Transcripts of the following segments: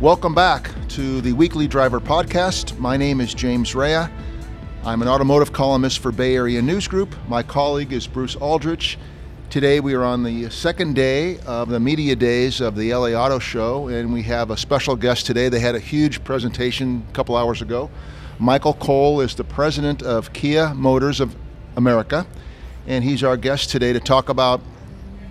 Welcome back to the Weekly Driver Podcast. My name is James Raia. I'm an automotive columnist for Bay Area News Group. My colleague is Bruce Aldrich. Today we are on the second day of the media days of the LA Auto Show, and we have a special guest today. They had a huge presentation a couple hours ago. Michael Cole is the president of Kia Motors of America, and he's our guest today to talk about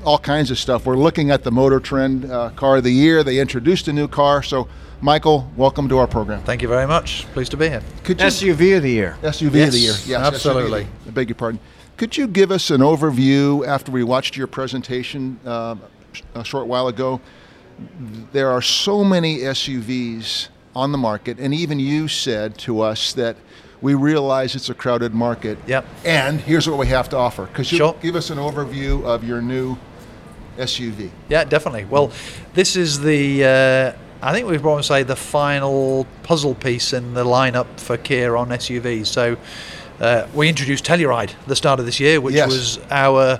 all kinds of stuff. We're looking at the Motor Trend uh, Car of the Year. They introduced a new car. So, Michael, welcome to our program. Thank you very much. Pleased to be here. Could you, SUV of the year. SUV yes, of the year. Yes, absolutely. I beg your pardon. Could you give us an overview after we watched your presentation uh, a short while ago? There are so many SUVs on the market, and even you said to us that we realize it's a crowded market. Yep. And here's what we have to offer. Could you sure. give us an overview of your new SUV? Yeah, definitely. Well, this is the, uh, I think we'd probably say the final puzzle piece in the lineup for Kia on SUVs. So uh, we introduced Telluride at the start of this year, which Yes. was our,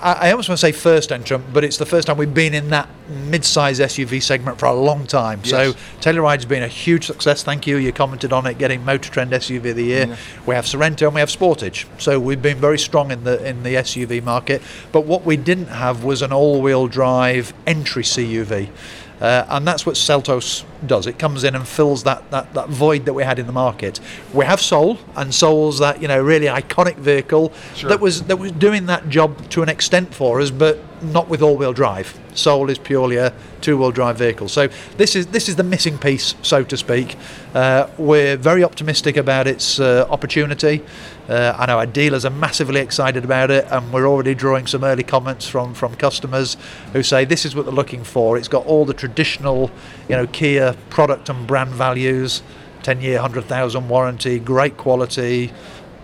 I, I almost want to say first entrant, but it's the first time we've been in that mid-size SUV segment for a long time. So Yes. Telluride's been a huge success. Thank you. You commented on it, getting Motor Trend SUV of the year. We have Sorento and we have Sportage. So we've been very strong in the in the SUV market. But what we didn't have was an all-wheel drive entry CUV. Uh, and that's what Seltos does. It comes in and fills that, that, that void that we had in the market. We have Soul, and Soul's that you know really iconic vehicle Sure. that was that was doing that job to an extent for us, but not with all-wheel drive. Soul is purely a two-wheel drive vehicle. So this is this is the missing piece, so to speak. Uh, we're very optimistic about its uh, opportunity. Uh, I know our dealers are massively excited about it, and we're already drawing some early comments from from customers who say this is what they're looking for. It's got all the traditional, you know, Kia product and brand values, 10-year, 100,000 warranty, great quality,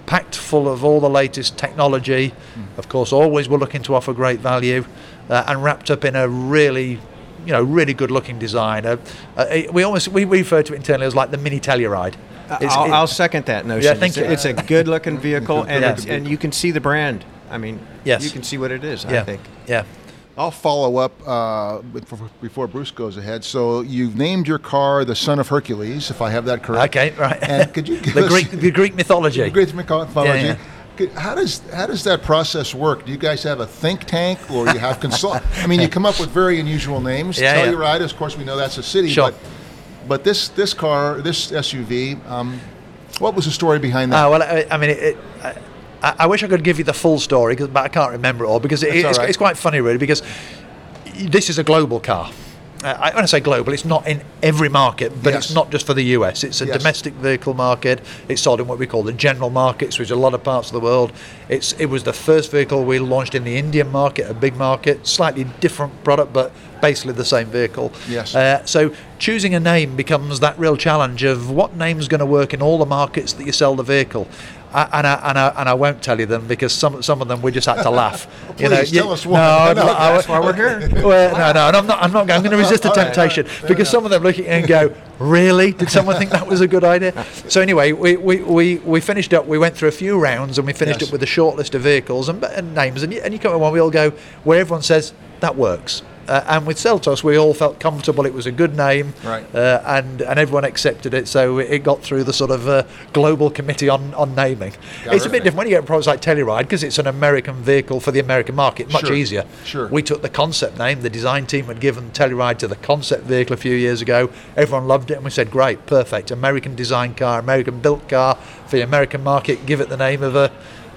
packed full of all the latest technology. Of course, always we're looking to offer great value, uh, and wrapped up in a really, you know, really good-looking design. Uh, uh, we almost we refer to it internally as like the mini Telluride. It's- I'll, it- I'll second that notion. Yeah, thank it's, you. A, it's a good-looking vehicle, and Yeah. and you can see the brand. I mean, Yes. you can see what it is. yeah, I think. yeah. I'll follow up uh, before, before Bruce goes ahead. So you've named your car the Son of Hercules, if I have that correct. Okay, right. And could you give the us- Greek the Greek mythology? The Greek mythology. Yeah, yeah. How does how does that process work? Do you guys have a think tank, or you have consult? I mean, you come up with very unusual names. Yeah, yeah. Telluride, of course, we know that's a city, Sure. but but this this car, this SUV, um, what was the story behind that? Ah, well, I, I mean, it, it, I, I wish I could give you the full story, but I can't remember it all because it, it's, right. it's quite funny, really, because this is a global car. Uh, I, when I say global, it's not in every market, but Yes. it's not just for the US. It's a Yes. domestic vehicle market. It's sold in what we call the general markets, which is a lot of parts of the world. It's it was the first vehicle we launched in the Indian market, a big market, slightly different product, but basically the same vehicle. Yes. Uh, so choosing a name becomes that real challenge of what name's going to work in all the markets that you sell the vehicle. I, and, I, and, I, and I won't tell you them because some some of them we just had to laugh. you know, Please, you- tell us one. No, No, no, That's why we're here. well, no, no, and I'm not. I'm not. going- I'm going to resist the temptation right, because enough. some of them look at you and go, "Really? Did someone think that was a good idea?" So anyway, we, we, we, we finished up. We went through a few rounds and we finished Yes. up with a short list of vehicles and, and names. And you, and you come in one, we all go where everyone says that works. Uh, and with Seltos, we all felt comfortable. It was a good name, Right. uh, and and everyone accepted it. So it got through the sort of uh, global committee on, on naming. It's a bit different when you get products like Telluride because it's an American vehicle for the American market. Much Sure, easier. sure. We took the concept name. The design team had given Telluride to the concept vehicle a few years ago. Everyone loved it, and we said, "Great, perfect, American design car, American built car for the American market. Give it the name of a."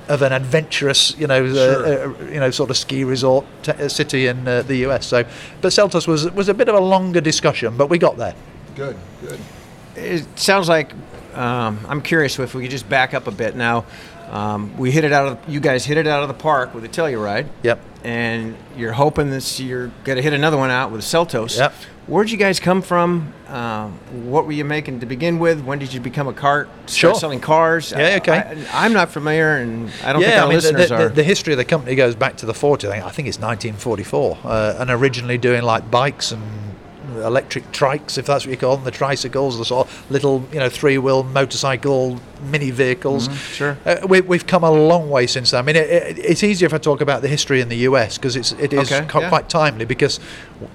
Of an adventurous, you know, Sure. uh, uh, you know, sort of ski resort t- uh, city in uh, the US. So, but Seltos was was a bit of a longer discussion, but we got there. Good, good. It sounds like um, I'm curious if we could just back up a bit now. Um, we hit it out of you guys hit it out of the park with the Telluride. Yep. And you're hoping this you're gonna hit another one out with a Seltos. Yep. Where'd you guys come from? Um, what were you making to begin with? When did you become a cart? Start Sure. selling cars? Yeah, okay. I, am not familiar, and I don't think our I mean, the, listeners the, are. the, the history of the company goes back to the 40s. I think, I think it's 1944, uh, and originally doing like bikes and electric trikes, if that's what you call them, the tricycles, the sort of little you know three wheel motorcycle mini vehicles. Mm-hmm. sure. Uh, we, we've come a long way since then. I mean, it, it, it's easier if I talk about the history in the US because it's it is Okay, co- yeah. quite timely because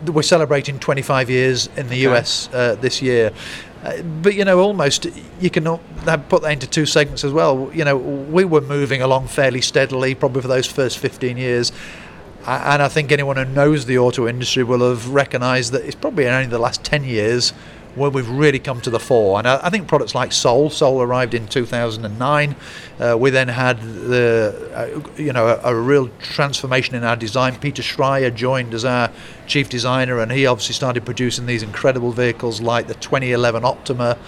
we're celebrating 25 years in the Okay. US uh, this year. Uh, but you know, almost you can put that into two segments as well. You know, we were moving along fairly steadily, probably for those first 15 years. And I think anyone who knows the auto industry will have recognised that it's probably only the last 10 years where we've really come to the fore. And I, I think products like Soul, Soul arrived in 2009. Uh, we then had the, uh, you know, a, a real transformation in our design. Peter Schreyer joined as our chief designer, and he obviously started producing these incredible vehicles like the 2011 Optima,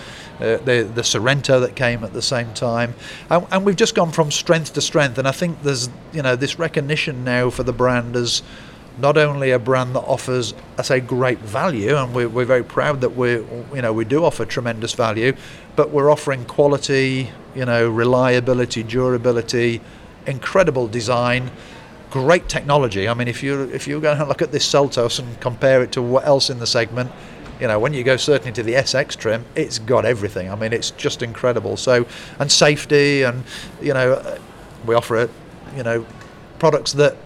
uh, the the Sorento that came at the same time, and, and we've just gone from strength to strength. And I think there's, you know, this recognition now for the brand as not only a brand that offers, I say, great value, and we're, we're very proud that we, you know, we do offer tremendous value, but we're offering quality, you know, reliability, durability, incredible design, great technology. I mean, if you if you go and look at this Seltos and compare it to what else in the segment, you know, when you go certainly to the SX trim, it's got everything. I mean, it's just incredible. So, and safety, and you know, we offer it, you know, products that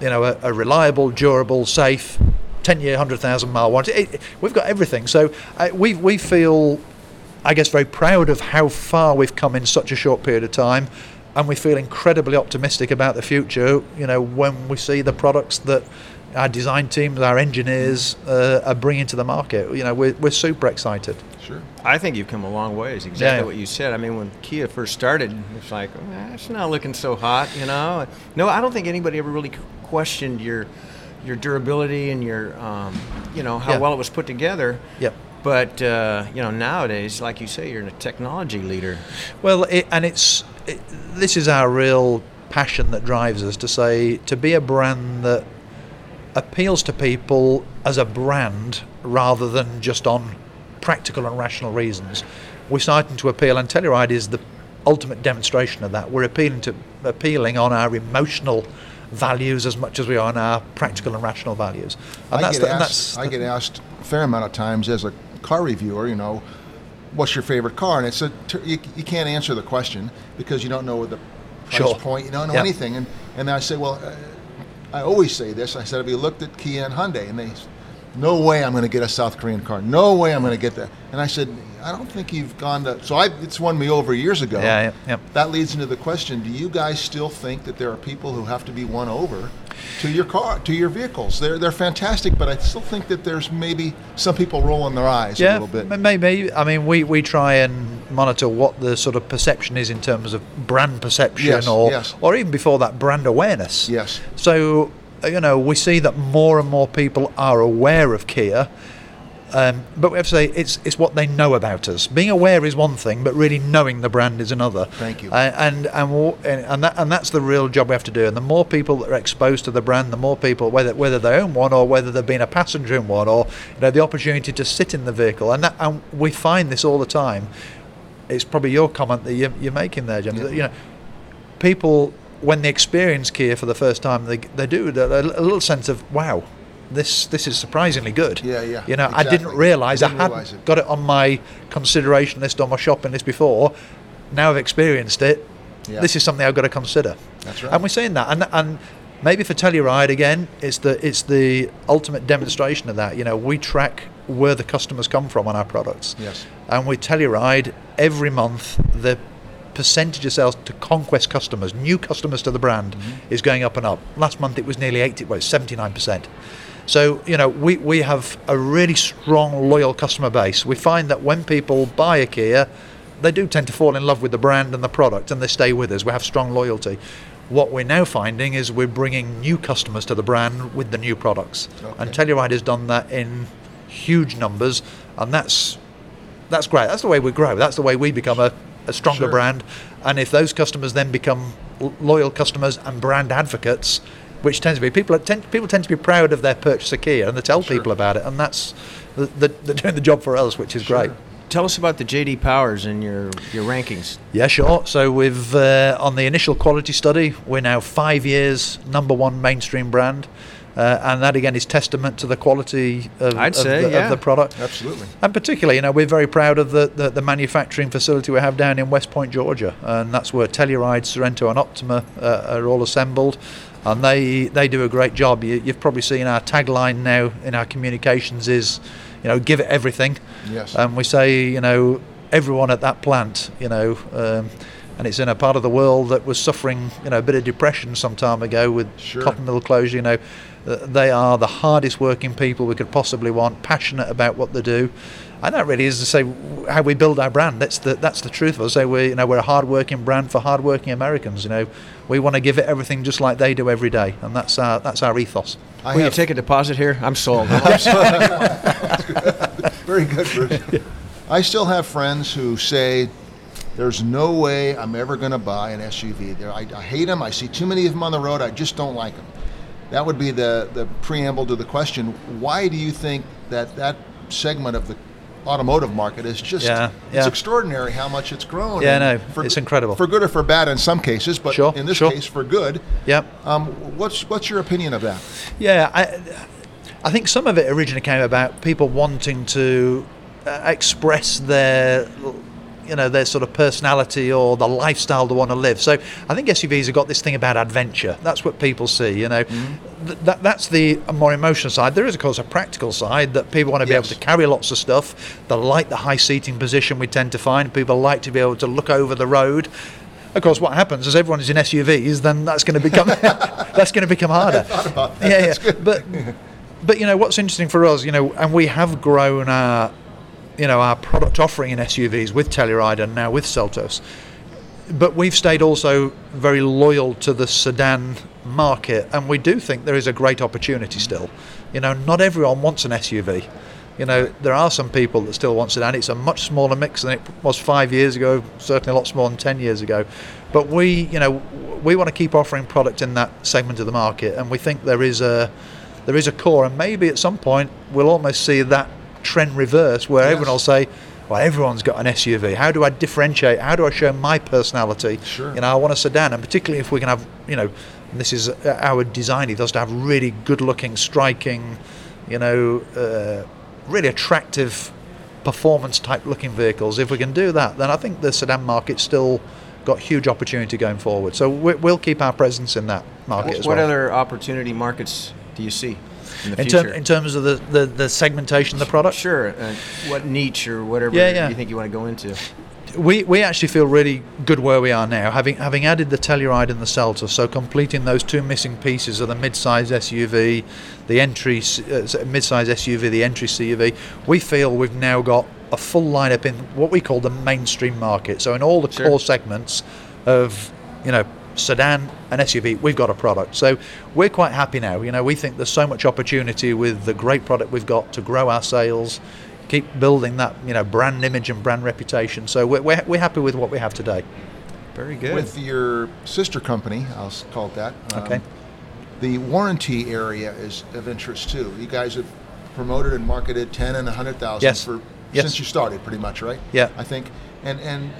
you know, a, a reliable, durable, safe, 10 year, 100,000 mile warranty. It, it- we've got everything. So uh, we, we feel, I guess, very proud of how far we've come in such a short period of time. And we feel incredibly optimistic about the future, you know, when we see the products that our design teams, our engineers uh, are bringing to the market. You know, we're, we're super excited. Sure. I think you've come a long way. ways. Exactly Yeah. what you said. I mean, when Kia first started, it's like, "Eh, it's not looking so hot, you know. No, I don't think anybody ever really questioned your your durability and your, um, you know, how Yeah. well it was put together. Yep. But uh, you know, nowadays, like you say, you're a technology leader. Well, it, and it's it, this is our real passion that drives us to say to be a brand that appeals to people as a brand rather than just on practical and rational reasons. We're starting to appeal, and Telluride is the ultimate demonstration of that. We're appealing to appealing on our emotional values as much as we are on our practical and rational values. And I that's get the, and asked. that's I get asked a fair amount of times as a car reviewer. You know, what's your favorite car? And it's a you, you can't answer the question because you don't know the price Sure. point. You don't know Yeah. anything. And and I say, well, uh, I always say this. I said, have you looked at Kia and Hyundai? And they, no way I'm going to get a South Korean car. No way I'm going to get that. And I said, I don't think you've gone to. So I, it's won me over years ago. Yeah, yeah, yeah. That leads into the question: Do you guys still think that there are people who have to be won over to your car, to your vehicles? They're they're fantastic, but I still think that there's maybe some people rolling their eyes a little bit. maybe. I mean, we, we try and monitor what the sort of perception is in terms of brand perception, Yes, or yes. or even before that, brand awareness. Yes. So uh, you know, we see that more and more people are aware of Kia. Um, but we have to say it's it's what they know about us. Being aware is one thing, but really knowing the brand is another. Thank you. Uh, and and and that, and that's the real job we have to do. And the more people that are exposed to the brand, the more people, whether whether they own one or whether they've been a passenger in one, or you know the opportunity to sit in the vehicle. And that, and we find this all the time. It's probably your comment that you're, you're making there, James. Yeah. that, You know, people when they experience Kia for the first time, they they do a little sense of wow. This this is surprisingly good. Yeah, yeah, You know, I didn't realise I hadn't got it on my consideration list on my shopping list before. Now I've experienced it. Yeah. This is something I've got to consider. That's right. And we're seeing that, and and maybe for Telluride again, it's the it's the ultimate demonstration of that. You know, we track where the customers come from on our products. Yes. And with Telluride, every month the percentage of sales to conquest customers, new customers to the brand, Mm-hmm. is going up and up. Last month it was nearly 80, well, 79%. So, you know, we, we have a really strong, loyal customer base. We find that when people buy a Kia, they do tend to fall in love with the brand and the product and they stay with us. We have strong loyalty. What we're now finding is we're bringing new customers to the brand with the new products. And Telluride has done that in huge numbers, and that's that's great. That's the way we grow. That's the way we become a, a stronger Sure. brand. And if those customers then become loyal customers and brand advocates, which tends to be people tend, people tend to be proud of their purchase of Kia and they tell Sure. people about it, and that's the, the, they're doing the job for us, which is great. tell us about the JD Powers and your your rankings. Yeah, sure. So we've uh, on the initial quality study, we're now five years number one mainstream brand. Uh, and that again is testament to the quality of, I'd of say, the, yeah. of the product. Absolutely. And particularly, you know, we're very proud of the, the, the manufacturing facility we have down in West Point, Georgia, and that's where Telluride, Sorento, and Optima uh, are all assembled. And they they do a great job. You, you've probably seen our tagline now in our communications is, you know, give it everything. Yes. And we say, you know, everyone at that plant, you know, um, and it's in a part of the world that was suffering, you know, a bit of depression some time ago with Sure. cotton mill closure. You know, they are the hardest working people we could possibly want, passionate about what they do. And that really is to say how we build our brand. That's the that's the truth. I say we you know we're a hard working brand for hard working Americans. You know, we want to give it everything just like they do every day, and that's our that's our ethos. I Will you take a deposit here? I'm sold. very good, Bruce. I still have friends who say there's no way I'm ever going to buy an SUV. They're- I, I hate them. I see too many of them on the road. I just don't like them. That would be the, the preamble to the question. Why do you think that that segment of the automotive market is just Yeah, it's yeah. extraordinary how much it's grown. Yeah, no, it's incredible. For good or for bad in some cases, but Sure, in this sure. case for good. Yep. Um, what's what's your opinion of that? Yeah, I, I think some of it originally came about people wanting to uh, express their, you know, their sort of personality or the lifestyle they want to live. So I think SUVs have got this thing about adventure. That's what people see. You know, Th- that, that's the more emotional side. There is, of course, a practical side that people want to be Yes. able to carry lots of stuff. They like the high seating position we tend to find. People like to be able to look over the road. Of course, what happens is everyone is in SUVs, then that's going to become that's going to become harder. Yeah, yeah. But but you know what's interesting for us, you know, and we have grown our you know our product offering in SUVs with Telluride and now with Seltos. But we've stayed also very loyal to the sedan market, and we do think there is a great opportunity still. You know, not everyone wants an SUV. You know, there are some people that still want sedan. It's a much smaller mix than it was five years ago, certainly a lot smaller than 10 years ago. But we, you know, we want to keep offering product in that segment of the market, and we think there is a there is a core, and maybe at some point we'll almost see that trend reverse, where Yes. everyone will say, "Well, everyone's got an SUV. How do I differentiate? How do I show my personality? Sure. You know, I want a sedan, and particularly if we can have, you know, and this is uh, our design ethos to have really good-looking, striking, you know, uh, really attractive performance-type looking vehicles. If we can do that, then I think the sedan market's still got huge opportunity going forward. So we, we'll keep our presence in that market what as what other opportunity markets do you see in in, term, in terms of the, the, the segmentation of the product? Sure. Uh, what niche or whatever Yeah, yeah. you think you want to go into? we, we actually feel really good where we are now, having having added the Telluride and the Celta, so completing those two missing pieces of the mid-size SUV, the entry uh, mid-size SUV, the entry CUV. We feel we've now got a full lineup in what we call the mainstream market. So in all the Sure. core segments of you know sedan and SUV, we've got a product. So we're quite happy now. You know, we think there's so much opportunity with the great product we've got to grow our sales, keep building that you know brand image and brand reputation. So we're, we're, we're happy with what we have today. Very good. With your sister company, I'll call it that. um, Okay. The warranty area is of interest too. You guys have promoted and marketed ten and hundred thousand Yes. for Yes. since you started, pretty much, right? Yeah. I think, and and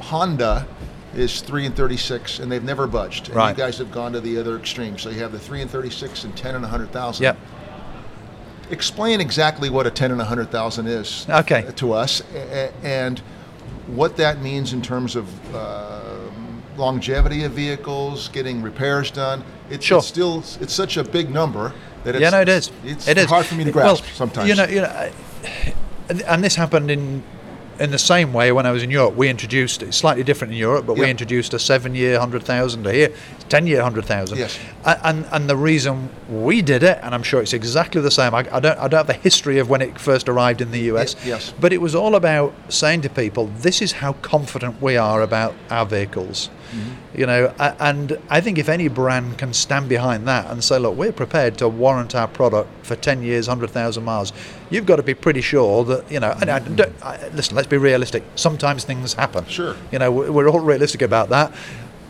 Honda is three and thirty six, and they've never budged. And Right. you guys have gone to the other extreme. So you have the three and thirty six and ten and a hundred thousand. Yep. Explain exactly what a ten and a hundred thousand is. Okay. To us, and what that means in terms of um longevity of vehicles, getting repairs done. It's, Sure. it's still it's such a big number that it's, yeah, no, it is. It's it is hard for me to Well, grasp sometimes. You know, you know, and this happened in in the same way when I was in Europe. We introduced it's slightly different in Europe, but we introduced a seven-year hundred thousand. Here, it's ten-year hundred thousand. Yes. A- And and the reason we did it, and I'm sure it's exactly the same. I, I don't I don't have the history of when it first arrived in the US. Ye- yes. But it was all about saying to people, this is how confident we are about our vehicles. Mm-hmm. You know, and I think if any brand can stand behind that and say, look, we're prepared to warrant our product for 10 years, 100,000 miles, you've got to be pretty sure that, you know, and I don't, I, listen, let's be realistic. Sometimes things happen. Sure. You know, we- we're all realistic about that.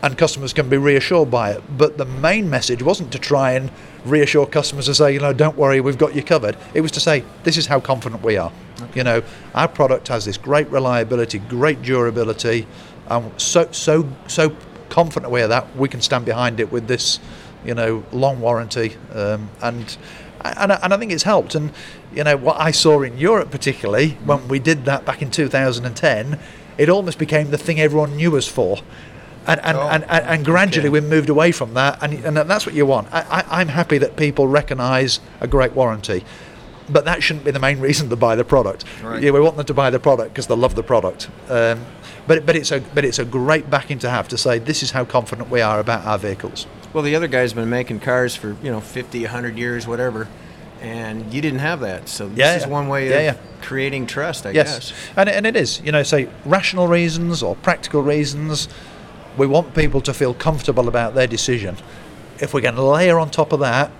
and customers can be reassured by it. But the main message wasn't to try and reassure customers to say, you know, don't worry, we've got you covered. It was to say, this is how confident we are. Okay. You know, our product has this great reliability, great durability, and so so so confident we are that we can stand behind it with this, you know, long warranty, um, and. And, and I think it's helped. And you know what I saw in Europe, particularly when we did that back in 2010, it almost became the thing everyone knew us for and and, oh, and, and, and, gradually okay. we moved away from that, and, and that's what you want. I, am happy that people recognise a great warranty, but that shouldn't be the main reason to buy the product. Right. Yeah, we want them to buy the product because they love the product. Um, but but it's a but it's a great backing to have to say this is how confident we are about our vehicles. Well, the other guy's been making cars for you know 50, 100 years, whatever and you didn't have that. So this yeah, is one way yeah, of yeah. creating trust, I yes. guess. And, and it is, you know, say rational reasons or practical reasons we want people to feel comfortable about their decision. If we can layer on top of that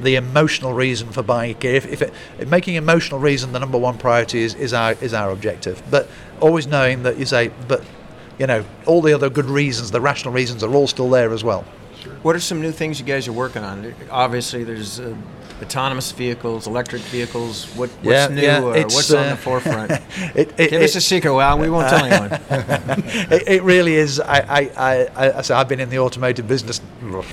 the emotional reason for buying a Kia, if, if, it, if making emotional reason the number one priority is, is our is our objective, but always knowing that you say, but you know, all the other good reasons, the rational reasons, are all still there as well. What are some new things you guys are working on? Obviously, there's uh, autonomous vehicles, electric vehicles. What, what's yeah, new? Yeah, or what's uh, on the uh, forefront? it, it, Give it, us a secret. Well, we won't tell anyone. it, really is. I, I, I, I, say I've been in the automotive business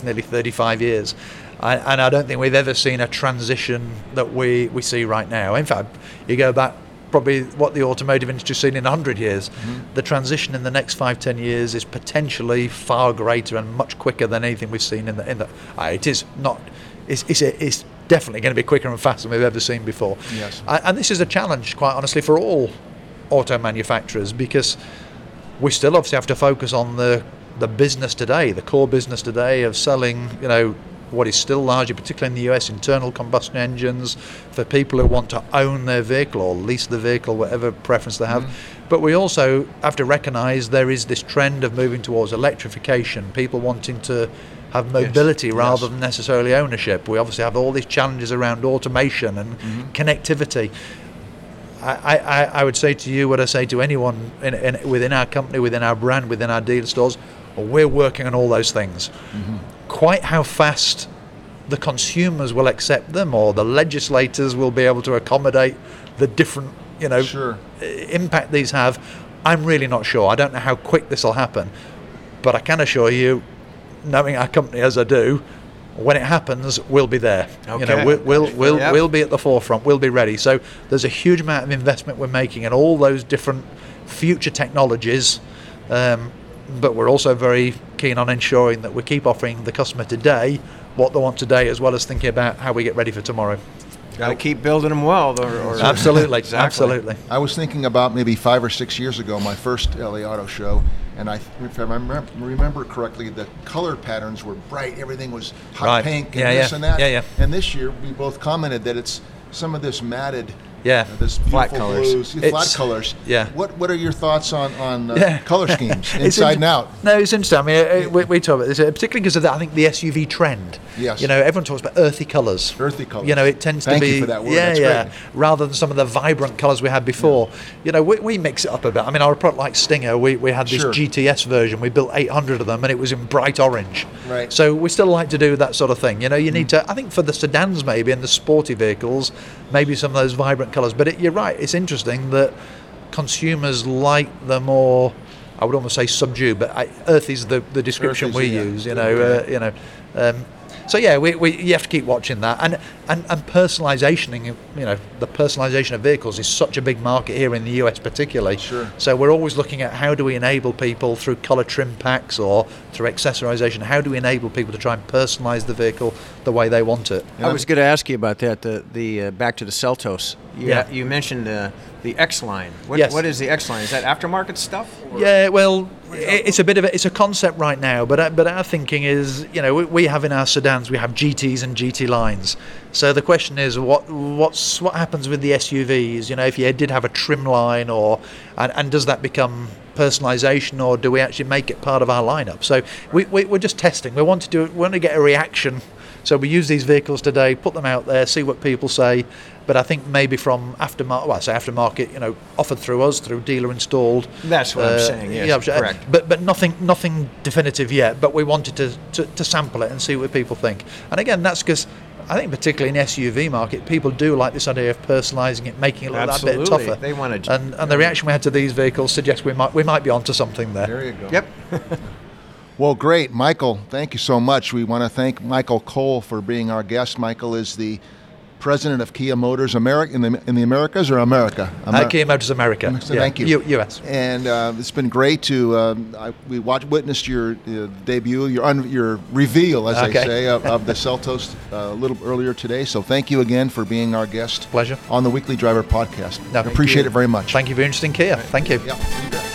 nearly 35 years. I, and I don't think we've ever seen a transition that we, we see right now. In fact, you go back probably what the automotive industry's seen in 100 years. Mm-hmm. The transition in the next five, ten years is potentially far greater and much quicker than anything we've seen in the. In the uh, it is not. It's, it's, it's definitely going to be quicker and faster than we've ever seen before. Yes. And this is a challenge, quite honestly, for all auto manufacturers because we still obviously have to focus on the the business today, the core business today of selling, you know, what is still largely, particularly in the US, internal combustion engines for people who want to own their vehicle or lease the vehicle, whatever preference they have. Mm. But we also have to recognise there is this trend of moving towards electrification, people wanting to have mobility yes. rather yes. than necessarily ownership. We obviously have all these challenges around automation and mm-hmm. connectivity. I, I, I, would say to you what I say to anyone in, in, within our company, within our brand, within our dealer stores, we're working on all those things. Mm-hmm. Quite how fast the consumers will accept them or the legislators will be able to accommodate the different you know sure. impact these have, I'm really not sure. I don't know how quick this will happen, but I can assure you knowing our company as I do, when it happens, we'll be there. Okay. You know, we'll we'll we'll, yep. we'll be at the forefront. We'll be ready. So there's a huge amount of investment we're making in all those different future technologies. Um, but we're also very keen on ensuring that we keep offering the customer today what they want today, as well as thinking about how we get ready for tomorrow. Got to keep building them well. Or, or absolutely, exactly. absolutely. I was thinking about maybe five or six years ago, my first LA Auto Show, and I, if I remember correctly, the color patterns were bright. Everything was hot right. pink and yeah, this yeah. and that. Yeah, yeah. And this year, we both commented that it's some of this matted yeah, uh, this flat colors. Blues, flat colors. Yeah. What What are your thoughts on on uh, yeah. color schemes inside and out? No, it's interesting. I mean, uh, we, we talk about this uh, particularly because of the, I think the SUV trend. Yes. You know, everyone talks about earthy colors. Earthy colors. You know, it tends Thank to be you for that word. yeah, That's yeah. Great. Rather than some of the vibrant colors we had before. Yeah. You know, we, we mix it up a bit. I mean, our product like Stinger, we, we had this sure. GTS version. We built 800 of them, and it was in bright orange. Right. So we still like to do that sort of thing. You know, you mm. need to. I think for the sedans maybe and the sporty vehicles, maybe some of those vibrant colors. But it, you're right. It's interesting that consumers like the more I would almost say subdued, but I, earth is the, the description is, we yeah. use. You know, uh, you know. Um, so yeah, we, we you have to keep watching that, and and and personalisation. You know, the personalisation of vehicles is such a big market here in the US, particularly. Sure. So we're always looking at how do we enable people through colour trim packs or through accessorisation. How do we enable people to try and personalise the vehicle the way they want it? I was going to ask you about that. The the uh, back to the Seltos. You, yeah. You mentioned uh, the X line. What, yes. what is the X line? Is that aftermarket stuff? Or? Yeah. Well, it's a bit of a, it's a concept right now, but uh, but our thinking is, you know, we, we have in our sedans we have GTS and GT lines. So the question is, what what's what happens with the SUVs? You know, if you did have a trim line, or and, and does that become personalisation, or do we actually make it part of our lineup? So we, we are just testing. We want to do we want to get a reaction So we use these vehicles today, put them out there, see what people say. But I think maybe from aftermarket, well, I say aftermarket, you know, offered through us, through dealer installed. That's what I'm uh, saying, yes, yeah, I'm sure- uh, correct. But but nothing nothing definitive yet. But we wanted to, to, to sample it and see what people think. And again, that's because I think particularly in SUV market, people do like this idea of personalising it, making it look that bit Absolutely. tougher. They wanna and and the reaction we had to these vehicles suggests we might we might be onto something there. There you go. Yep. Well, great, Michael. Thank you so much. We want to thank Michael Cole for being our guest. Michael is the president of Kia Motors America in the in the Americas or America. Uh, Amer- Kia Motors America. So Yeah, thank you. U- US. And uh, it's been great to um, I, we watched witnessed your uh, debut, your un, your reveal, as Okay. they say, of, of the Seltos uh, a little earlier today. So thank you again for being our guest. Pleasure. on the Weekly Driver podcast. No, appreciate you. it very much. Thank you for interesting interest in Kia. Thank you. Yeah.